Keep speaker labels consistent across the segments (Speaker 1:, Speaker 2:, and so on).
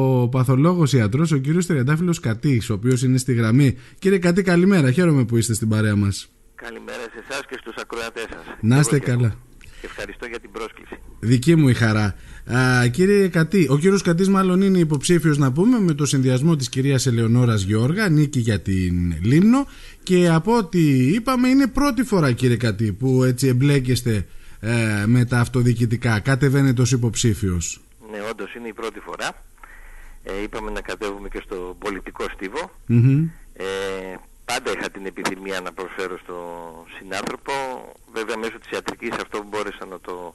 Speaker 1: ο παθολόγος ιατρός, ο κύριος Τριαντάφυλλος Κατής, ο οποίος είναι στη γραμμή. Κύριε Κατή, καλημέρα. Χαίρομαι που είστε στην παρέα μας.
Speaker 2: Καλημέρα σε εσάς και στους ακροατές σας.
Speaker 1: Να είστε καλά.
Speaker 2: Ευχαριστώ για την πρόσκληση.
Speaker 1: Δική μου η χαρά. Α, κύριε Κατή, ο κύριος Κατής μάλλον είναι υποψήφιος να πούμε με το συνδυασμό της κυρίας Ελεονόρας Γιώργα, νίκη για την Λίμνο και από ό,τι είπαμε είναι πρώτη φορά κύριε Κατή που έτσι εμπλέκεστε ε, με τα αυτοδιοικητικά, κατεβαίνετε ως υποψήφιος.
Speaker 2: Ναι, όντως είναι η πρώτη φορά. Ε, είπαμε να κατέβουμε και στο πολιτικό στίβο. Ε, πάντα είχα την επιθυμία να προσφέρω στο συνάνθρωπο. Βέβαια μέσω της ιατρικής αυτό μπόρεσα να το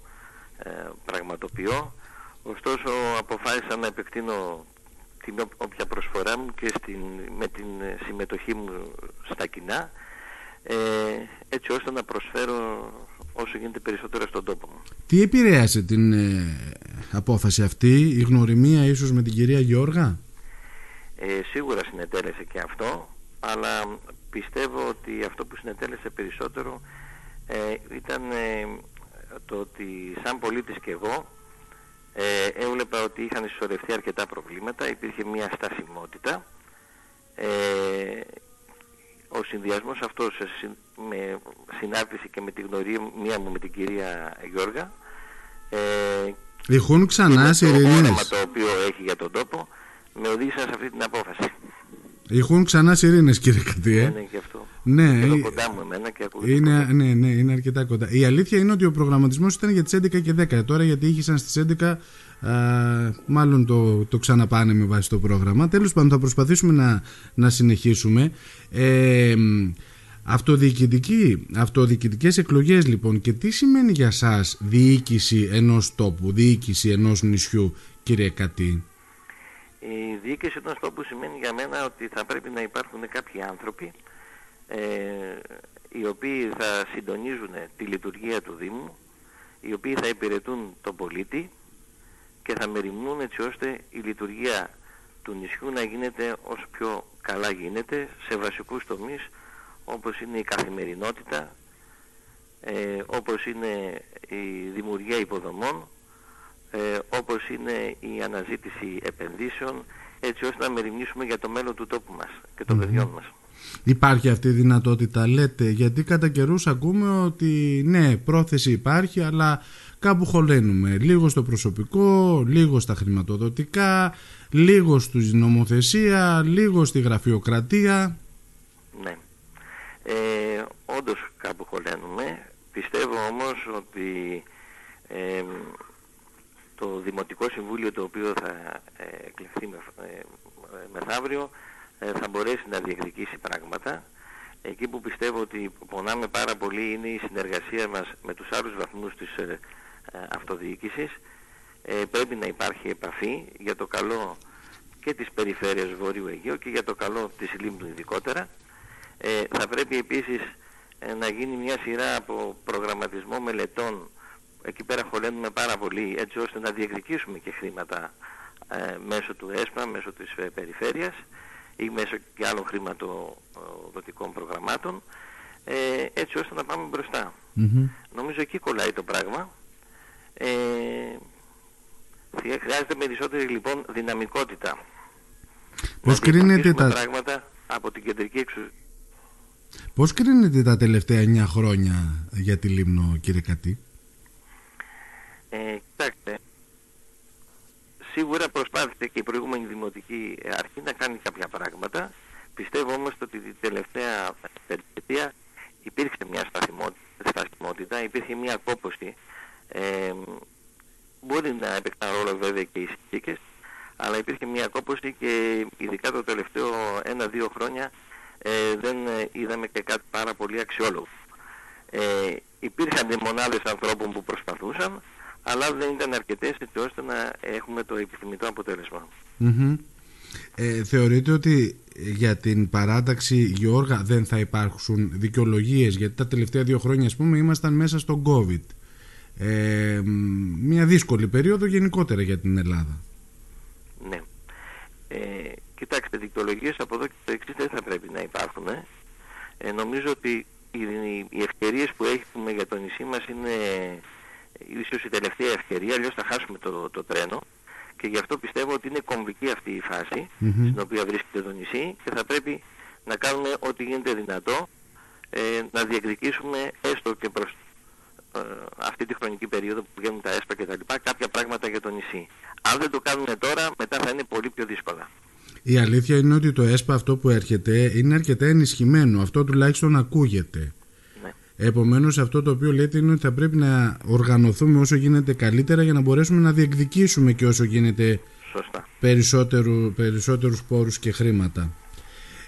Speaker 2: ε, πραγματοποιώ. Ωστόσο αποφάσισα να επεκτείνω την όποια προσφορά μου και στην, με την συμμετοχή μου στα κοινά ε, έτσι ώστε να προσφέρω όσο γίνεται περισσότερο στον τόπο μου.
Speaker 1: Τι επηρέασε την ε, απόφαση αυτή, η γνωριμία ίσως με την κυρία Γιώργα;
Speaker 2: Ε, σίγουρα συνετέλεσε και αυτό, αλλά πιστεύω ότι αυτό που συνετέλεσε περισσότερο ε, ήταν ε, το ότι σαν πολίτης και εγώ ε, έβλεπα ότι είχαν συσσωρευτεί αρκετά προβλήματα, υπήρχε μια στασιμότητα ε, ο συνδυασμός αυτός με συνάρτηση και με την γνωρία μου με την κυρία Γιώργα
Speaker 1: ε, Ηχούν ξανά σιρήνες
Speaker 2: το οποίο έχει για τον τόπο με οδήγησαν σε αυτή την απόφαση
Speaker 1: Ηχούν ξανά σιρήνες κύριε Κατία
Speaker 2: Ναι, ναι, και αυτό
Speaker 1: ναι,
Speaker 2: είναι κοντά μου εμένα και
Speaker 1: είναι, ναι, ναι, είναι αρκετά κοντά. Η αλήθεια είναι ότι ο προγραμματισμός ήταν για τις 11 και 10. Τώρα γιατί είχαν στις 11 Α, μάλλον το, το ξαναπάνε με βάση το πρόγραμμα. Τέλος πάντων θα προσπαθήσουμε να, να συνεχίσουμε. Ε, αυτοδιοικητική, αυτοδιοικητικές εκλογές λοιπόν και τι σημαίνει για σας διοίκηση ενός τόπου, διοίκηση ενός νησιού κύριε Κατή;
Speaker 2: Η διοίκηση ενός τόπου σημαίνει για μένα ότι θα πρέπει να υπάρχουν κάποιοι άνθρωποι ε, οι οποίοι θα συντονίζουν τη λειτουργία του Δήμου, οι οποίοι θα υπηρετούν τον πολίτη και θα μεριμνούν έτσι ώστε η λειτουργία του νησιού να γίνεται όσο πιο καλά γίνεται σε βασικούς τομείς όπως είναι η καθημερινότητα, ε, όπως είναι η δημιουργία υποδομών, ε, όπως είναι η αναζήτηση επενδύσεων, έτσι ώστε να μεριμνήσουμε για το μέλλον του τόπου μας και των mm παιδιών μας.
Speaker 1: Υπάρχει αυτή η δυνατότητα λέτε γιατί κατά καιρούς ακούμε ότι ναι πρόθεση υπάρχει αλλά κάπου χωλένουμε λίγο στο προσωπικό, λίγο στα χρηματοδοτικά, λίγο στη νομοθεσία, λίγο στη γραφειοκρατία.
Speaker 2: Ναι, ε, όντως κάπου χωλένουμε. Πιστεύω όμως ότι ε, το Δημοτικό Συμβούλιο το οποίο θα ε, εκλεχθεί με, ε, μεθαύριο ε, θα μπορέσει να διεκδικήσει πράγματα. Εκεί που πιστεύω ότι πονάμε πάρα πολύ είναι η συνεργασία μας με τους άλλους βαθμούς της ε, ε, αυτοδιοίκησης. πρέπει να υπάρχει επαφή για το καλό και της περιφέρειας Βορείου Αιγαίου και για το καλό της Λίμνου ειδικότερα. Θα πρέπει επίσης να γίνει μια σειρά από προγραμματισμό μελετών εκεί πέρα χωλένουμε πάρα πολύ έτσι ώστε να διεκδικήσουμε και χρήματα μέσω του ΕΣΠΑ, μέσω της περιφέρειας ή μέσω και άλλων χρηματοδοτικών προγραμμάτων ε, έτσι ώστε να πάμε Νομίζω εκεί κολλάει το πράγμα. Ε, χρειάζεται περισσότερη λοιπόν δυναμικότητα.
Speaker 1: Πώς κρίνετε τα...
Speaker 2: πράγματα από την κεντρική εξουσία.
Speaker 1: Πώς κρίνετε τα τελευταία 9 χρόνια για τη Λίμνο κύριε Κατή;
Speaker 2: Ε, κοιτάξτε, Σίγουρα προσπάθησε και η προηγούμενη δημοτική αρχή να κάνει κάποια πράγματα. Πιστεύω όμως ότι την τελευταία περιπέτεια υπήρξε μια σταθμότητα, υπήρχε μια κόπωση. Ε, μπορεί να έπαιξαν ρόλο βέβαια και οι συνθήκες, αλλά υπήρχε μια κόπωση και ειδικά το τελευταίο ένα-δύο χρόνια ε, δεν είδαμε και κάτι πάρα πολύ αξιόλογο. Ε, υπήρχαν μονάδες ανθρώπων που προσπαθούσαν, αλλά δεν ήταν αρκετές έτσι ώστε να έχουμε το επιθυμητό
Speaker 1: Ε, θεωρείτε ότι για την παράταξη Γιώργα δεν θα υπάρξουν δικαιολογίες; Γιατί τα τελευταία δύο χρόνια ας πούμε ήμασταν μέσα στο COVID. Ε, μια δύσκολη περίοδο γενικότερα για την Ελλάδα.
Speaker 2: Ναι ε, Κοιτάξτε δικαιολογίες από εδώ και το εξής δεν θα πρέπει να υπάρχουν ε. ε νομίζω ότι οι, οι ευκαιρίες που έχουμε για το νησί μας είναι ίσως η τελευταία ευκαιρία, αλλιώς θα χάσουμε το, το τρένο και γι' αυτό πιστεύω ότι είναι κομβική αυτή η φαση στην οποία βρίσκεται το νησί και θα πρέπει να κάνουμε ό,τι γίνεται δυνατό ε, να διεκδικήσουμε έστω και προς ε, αυτή τη χρονική περίοδο που βγαίνουν τα ΕΣΠΑ και τα λοιπά κάποια πράγματα για το νησί. Αν δεν το κάνουμε τώρα μετά θα είναι πολύ πιο δύσκολα.
Speaker 1: Η αλήθεια είναι ότι το ΕΣΠΑ αυτό που έρχεται είναι αρκετά ενισχυμένο. Αυτό τουλάχιστον ακούγεται. Ναι. Επομένως αυτό το οποίο λέτε είναι ότι θα πρέπει να οργανωθούμε όσο γίνεται καλύτερα για να μπορέσουμε να διεκδικήσουμε και όσο γίνεται
Speaker 2: Σωστά.
Speaker 1: Περισσότερου, περισσότερους πόρους και χρήματα.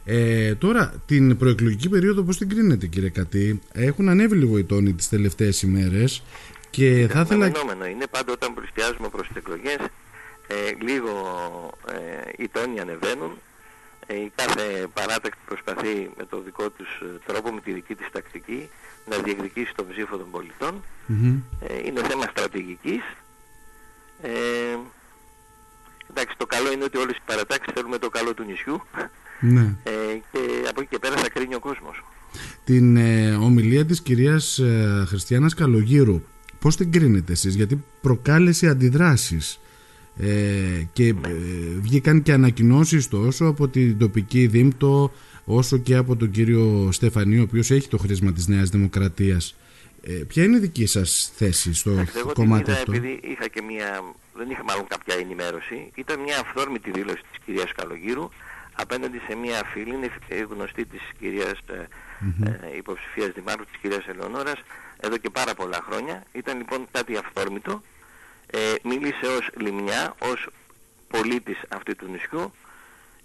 Speaker 1: Ε, τώρα την προεκλογική περίοδο πώς την κρίνετε κύριε Κατή; Έχουν ανέβει λίγο οι τόνοι τις τελευταίες ημέρες και θα ήθελα...
Speaker 2: Είναι πάντα όταν πλησιάζουμε προς τις εκλογές ε, λίγο ε, οι τόνοι ανεβαίνουν. Ε, η κάθε παράταξη προσπαθεί με το δικό τους ε, τρόπο, με τη δική της τακτική να διεκδικήσει τον ψήφο των πολιτων ε, είναι θέμα στρατηγικής. Ε, εντάξει το καλό είναι ότι όλες οι παρατάξεις θέλουμε το καλό του νησιού. Ναι. Ε, και από εκεί και πέρα θα κρίνει ο κόσμος.
Speaker 1: Την ε, ομιλία της κυρίας ε, Χριστιανάς Καλογύρου, πώς την κρίνετε εσείς, γιατί προκάλεσε αντιδράσεις ε, και ναι. βγήκαν και ανακοινώσεις τόσο από την τοπική δήμτο όσο και από τον κύριο Στεφανή ο οποίος έχει το χρήσμα της Νέας Δημοκρατίας. Ε, ποια είναι η δική σας θέση στο
Speaker 2: εγώ
Speaker 1: κομμάτι
Speaker 2: αυτό; Επειδή είχα και μια, δεν είχα μάλλον κάποια ενημέρωση, ήταν μια αυθόρμητη δήλωση της κυρίας Καλογύρου απέναντι σε μια φίλη, είναι γνωστή της κυρίας mm-hmm. ε, υποψηφίας δημάρχου της κυρίας Ελεονόρας εδώ και πάρα πολλά χρόνια. Ήταν λοιπόν κάτι αυθόρμητο. Ε, μίλησε ως λιμνιά, ως πολίτης αυτού του νησιού.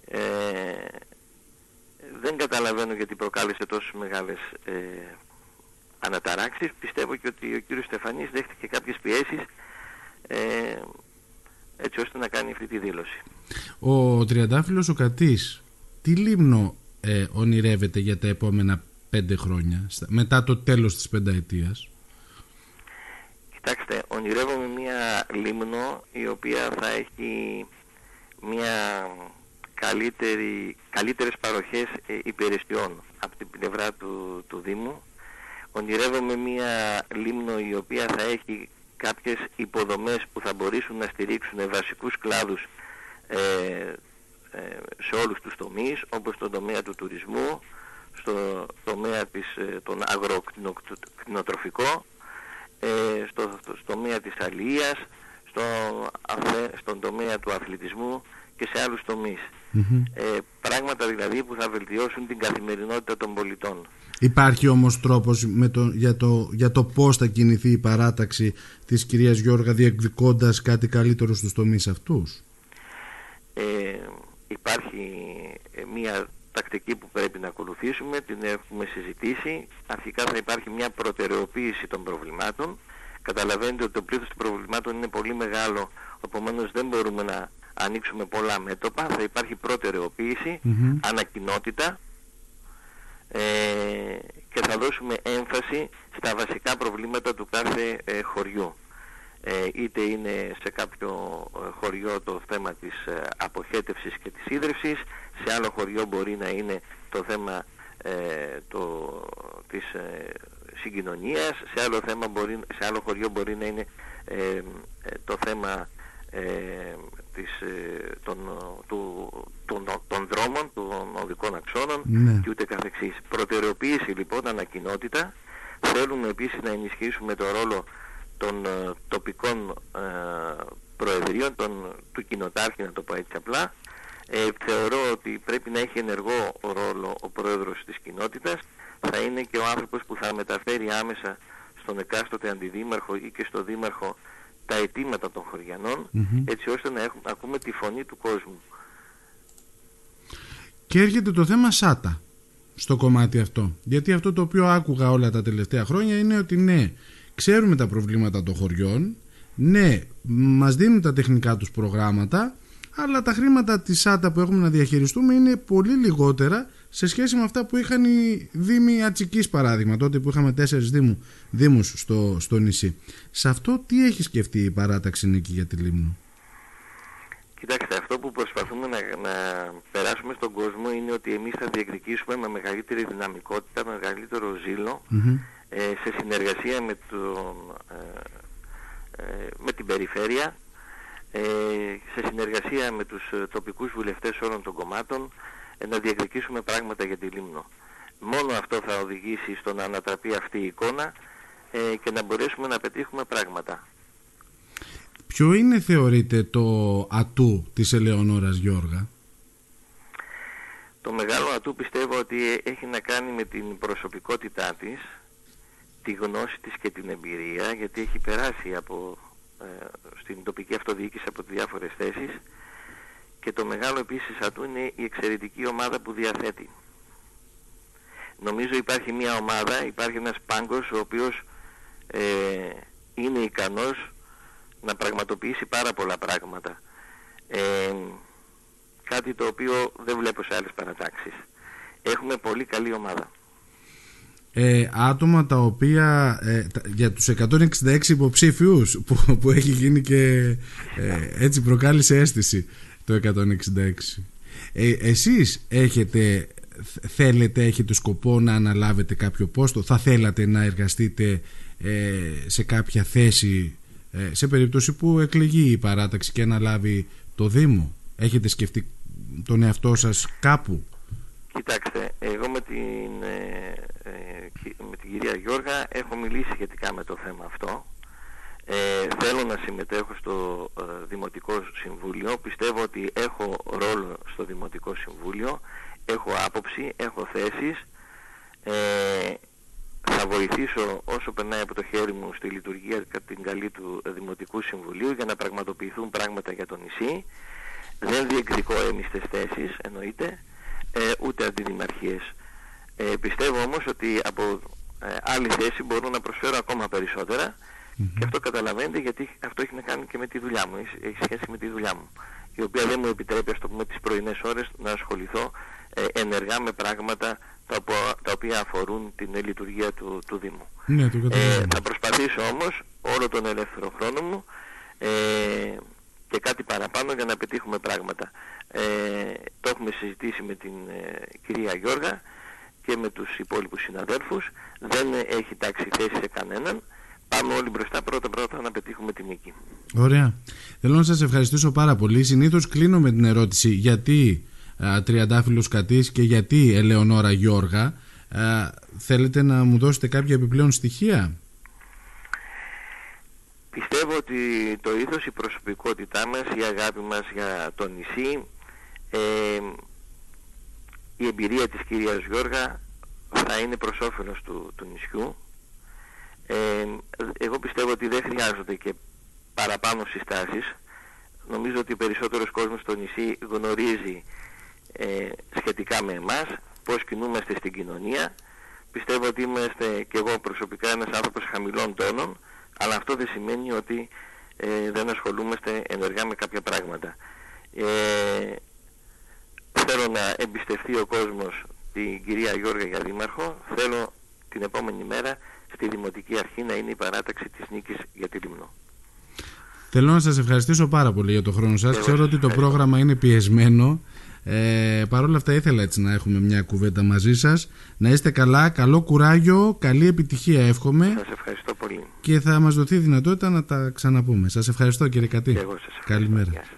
Speaker 2: Ε, δεν καταλαβαίνω γιατί προκάλεσε τόσες μεγάλες ε, αναταράξεις. Πιστεύω και ότι ο κύριος Στεφανής δέχτηκε κάποιες πιέσεις ε, έτσι ώστε να κάνει αυτή τη δήλωση.
Speaker 1: Ο Τριαντάφυλλος ο Κατής τι λίμνο ε, ονειρεύεται για τα επόμενα πέντε χρόνια μετά το τέλος της πενταετίας;
Speaker 2: Κοιτάξτε, ονειρεύομαι μια λίμνο η οποία θα έχει μια καλύτερη, καλύτερες παροχές ε, υπηρεσιών από την πλευρά του, του Δήμου. Ονειρεύομαι μια λίμνο η οποία θα έχει κάποιες υποδομές που θα μπορέσουν να στηρίξουν βασικούς κλάδους ε, ε, σε όλους τους τομείς όπως στον τομέα του τουρισμού, στο τομέα της, ε, των αγροκτηνοτροφικό, ε, στο, στο τομέα της αλληλείας, στο, στον τομέα του αθλητισμού και σε άλλους Ε, πράγματα δηλαδή που θα βελτιώσουν την καθημερινότητα των πολιτών.
Speaker 1: Υπάρχει όμως τρόπος με το, για, το, για το πώς θα κινηθεί η παράταξη της κυρίας Γιώργα διεκδικώντας κάτι καλύτερο στους τομείς αυτούς;
Speaker 2: Ε, υπάρχει ε, μια τακτική που πρέπει να ακολουθήσουμε, την έχουμε συζητήσει. Αρχικά θα υπάρχει μια προτεραιοποίηση των προβλημάτων. Καταλαβαίνετε ότι το πλήθος των προβλημάτων είναι πολύ μεγάλο, επομένως δεν μπορούμε να ανοίξουμε πολλά μέτωπα. Θα υπάρχει προτεραιοποίηση, ανακοινότητα, ε, και θα δώσουμε έμφαση στα βασικά προβλήματα του κάθε ε, χωριού. Ε, είτε είναι σε κάποιο χωριό το θέμα της αποχέτευσης και της ίδρυυσης, σε άλλο χωριό μπορεί να είναι το θέμα το, της συγκοινωνίας, σε άλλο, θέμα μπορεί, σε άλλο χωριό μπορεί να είναι το θέμα της, ε, των, του, των, των δρόμων, των οδικών αξώνων ναι. και ούτε καθεξής. Προτεραιοποίηση λοιπόν ανακοινότητα. Θέλουμε επίσης να ενισχύσουμε το ρόλο των ε, τοπικών ε, προεδρίων, των, του κοινοτάρχη να το πω έτσι απλά. Ε, θεωρώ ότι πρέπει να έχει ενεργό ρόλο ο πρόεδρος της κοινότητας. Θα είναι και ο άνθρωπος που θα μεταφέρει άμεσα στον εκάστοτε αντιδήμαρχο ή και στο δήμαρχο τα αιτήματα των χωριανων έτσι ώστε να, έχουμε, ακούμε τη φωνή του κόσμου.
Speaker 1: Και έρχεται το θέμα ΣΑΤΑ στο κομμάτι αυτό. Γιατί αυτό το οποίο άκουγα όλα τα τελευταία χρόνια είναι ότι ναι, ξέρουμε τα προβλήματα των χωριών, ναι, μας δίνουν τα τεχνικά τους προγράμματα, αλλά τα χρήματα της ΣΑΤΑ που έχουμε να διαχειριστούμε είναι πολύ λιγότερα σε σχέση με αυτά που είχαν οι Δήμοι Ατσικής παράδειγμα, τότε που είχαμε τέσσερις δήμου, δήμους στο, στο νησί. Σε αυτό τι έχει σκεφτεί η παράταξη Νίκη για τη Λίμνο;
Speaker 2: Κοιτάξτε, αυτό που προσπαθούμε να, να περάσουμε στον κόσμο είναι ότι εμείς θα διεκδικήσουμε με μεγαλύτερη δυναμικότητα, με μεγαλύτερο ε, σε συνεργασία με, τον, ε, ε, με την περιφέρεια, ε, σε σημαντικούς βουλευτές όλων των κομμάτων ε, να διεκδικήσουμε πράγματα για τη Λίμνο. Μόνο αυτό θα οδηγήσει στο να ανατραπεί αυτή η εικόνα ε, και να μπορέσουμε να πετύχουμε πράγματα.
Speaker 1: Ποιο είναι θεωρείτε το ατού της Ελεονόρας Γιώργα;
Speaker 2: Το μεγάλο ατού πιστεύω ότι έχει να κάνει με την προσωπικότητά της, τη γνώση της και την εμπειρία, γιατί έχει περάσει από, ε, στην τοπική αυτοδιοίκηση από διάφορες θέσεις και το μεγάλο επίσης ατού είναι η εξαιρετική ομάδα που διαθέτει. Νομίζω υπάρχει μια ομάδα, υπάρχει ένας πάγκος ο οποίος ε, είναι ικανός να πραγματοποιήσει πάρα πολλά πράγματα. Ε, κάτι το οποίο δεν βλέπω σε άλλες παρατάξεις. Έχουμε πολύ καλή ομάδα.
Speaker 1: Ε, άτομα τα οποία ε, για τους 166 υποψήφιους που, που έχει γίνει και ε, έτσι προκάλεσε αίσθηση το 166 ε, εσείς έχετε θέλετε, έχετε σκοπό να αναλάβετε κάποιο πόστο; Θα θέλατε να εργαστείτε ε, σε κάποια θέση ε, σε περίπτωση που εκλεγεί η παράταξη και αναλάβει το Δήμο; Έχετε σκεφτεί τον εαυτό σας κάπου;
Speaker 2: Κοιτάξτε, εγώ με την, ε, ε, με την κυρία Γιώργα έχω μιλήσει σχετικά με το θέμα αυτό. Ε, θέλω να συμμετέχω στο ε, Δημοτικό Συμβούλιο. Πιστεύω ότι έχω ρόλο στο Δημοτικό Συμβούλιο. Έχω άποψη, έχω θέσεις. Ε, θα βοηθήσω όσο περνάει από το χέρι μου στη λειτουργία την καλή του Δημοτικού Συμβουλίου για να πραγματοποιηθούν πράγματα για το νησί. Δεν διεκδικώ έμιστες θέσεις, εννοείται ε, ούτε αντιδημαρχίες. Ε, πιστεύω όμως ότι από ε, άλλη θέση μπορώ να προσφέρω ακόμα και αυτό καταλαβαίνετε γιατί αυτό έχει να κάνει και με τη δουλειά μου, έχει σχέση με τη δουλειά μου η οποία δεν μου επιτρέπει ας το πούμε τις πρωινές ώρες να ασχοληθώ ε, ενεργά με πράγματα τα, τα οποία αφορούν την λειτουργία του, του Δήμου.
Speaker 1: Ναι,
Speaker 2: ε, θα προσπαθήσω όμως όλο τον ελεύθερο χρόνο μου ε, και κάτι παραπάνω για να πετύχουμε πράγματα. Ε, το έχουμε συζητήσει με την ε, κυρία Γιώργα και με τους υπόλοιπους συναδέλφους. Δεν έχει τάξει θέση σε κανέναν. Πάμε όλοι μπροστά πρώτα πρώτα να πετύχουμε την νίκη.
Speaker 1: Ωραία. Θέλω να σας ευχαριστήσω πάρα πολύ. Συνήθως κλείνω με την ερώτηση γιατί α, Τριαντάφυλλος Κατής και γιατί Ελεονόρα Γιώργα. Α, θέλετε να μου δώσετε κάποια επιπλέον στοιχεία;
Speaker 2: Πιστεύω ότι το ήθος, η προσωπικότητά μας, η αγάπη μας για το νησί, ε, η εμπειρία της κυρίας Γιώργα θα είναι προς όφελος του, του νησιού. Ε, εγώ πιστεύω ότι δεν χρειάζονται και παραπάνω συστάσεις. Νομίζω ότι περισσότερος κόσμος στο νησί γνωρίζει ε, σχετικά με εμάς, πώς κινούμαστε στην κοινωνία. Πιστεύω ότι είμαστε και εγώ προσωπικά ένας άνθρωπος χαμηλών τόνων, αλλά αυτό δεν σημαίνει ότι ε, δεν ασχολούμαστε ενεργά με κάποια πράγματα. Ε, θέλω να εμπιστευτεί ο κόσμος την κυρία Γιώργα για δήμαρχο. Θέλω την επόμενη μέρα στη Δημοτική Αρχή να είναι η παράταξη της νίκης για τη Λιμνό.
Speaker 1: Θέλω να σας ευχαριστήσω πάρα πολύ για το χρόνο σας. Ξέρω ότι το πρόγραμμα είναι πιεσμένο. Ε, Παρ' όλα αυτά ήθελα έτσι να έχουμε μια κουβέντα μαζί σας. Να είστε καλά, καλό κουράγιο, καλή επιτυχία εύχομαι.
Speaker 2: Σας ευχαριστώ πολύ.
Speaker 1: Και θα μας δοθεί δυνατότητα να τα ξαναπούμε. Σας ευχαριστώ κύριε Κατή.
Speaker 2: Και εγώ σας ευχαριστώ.
Speaker 1: Καλημέρα.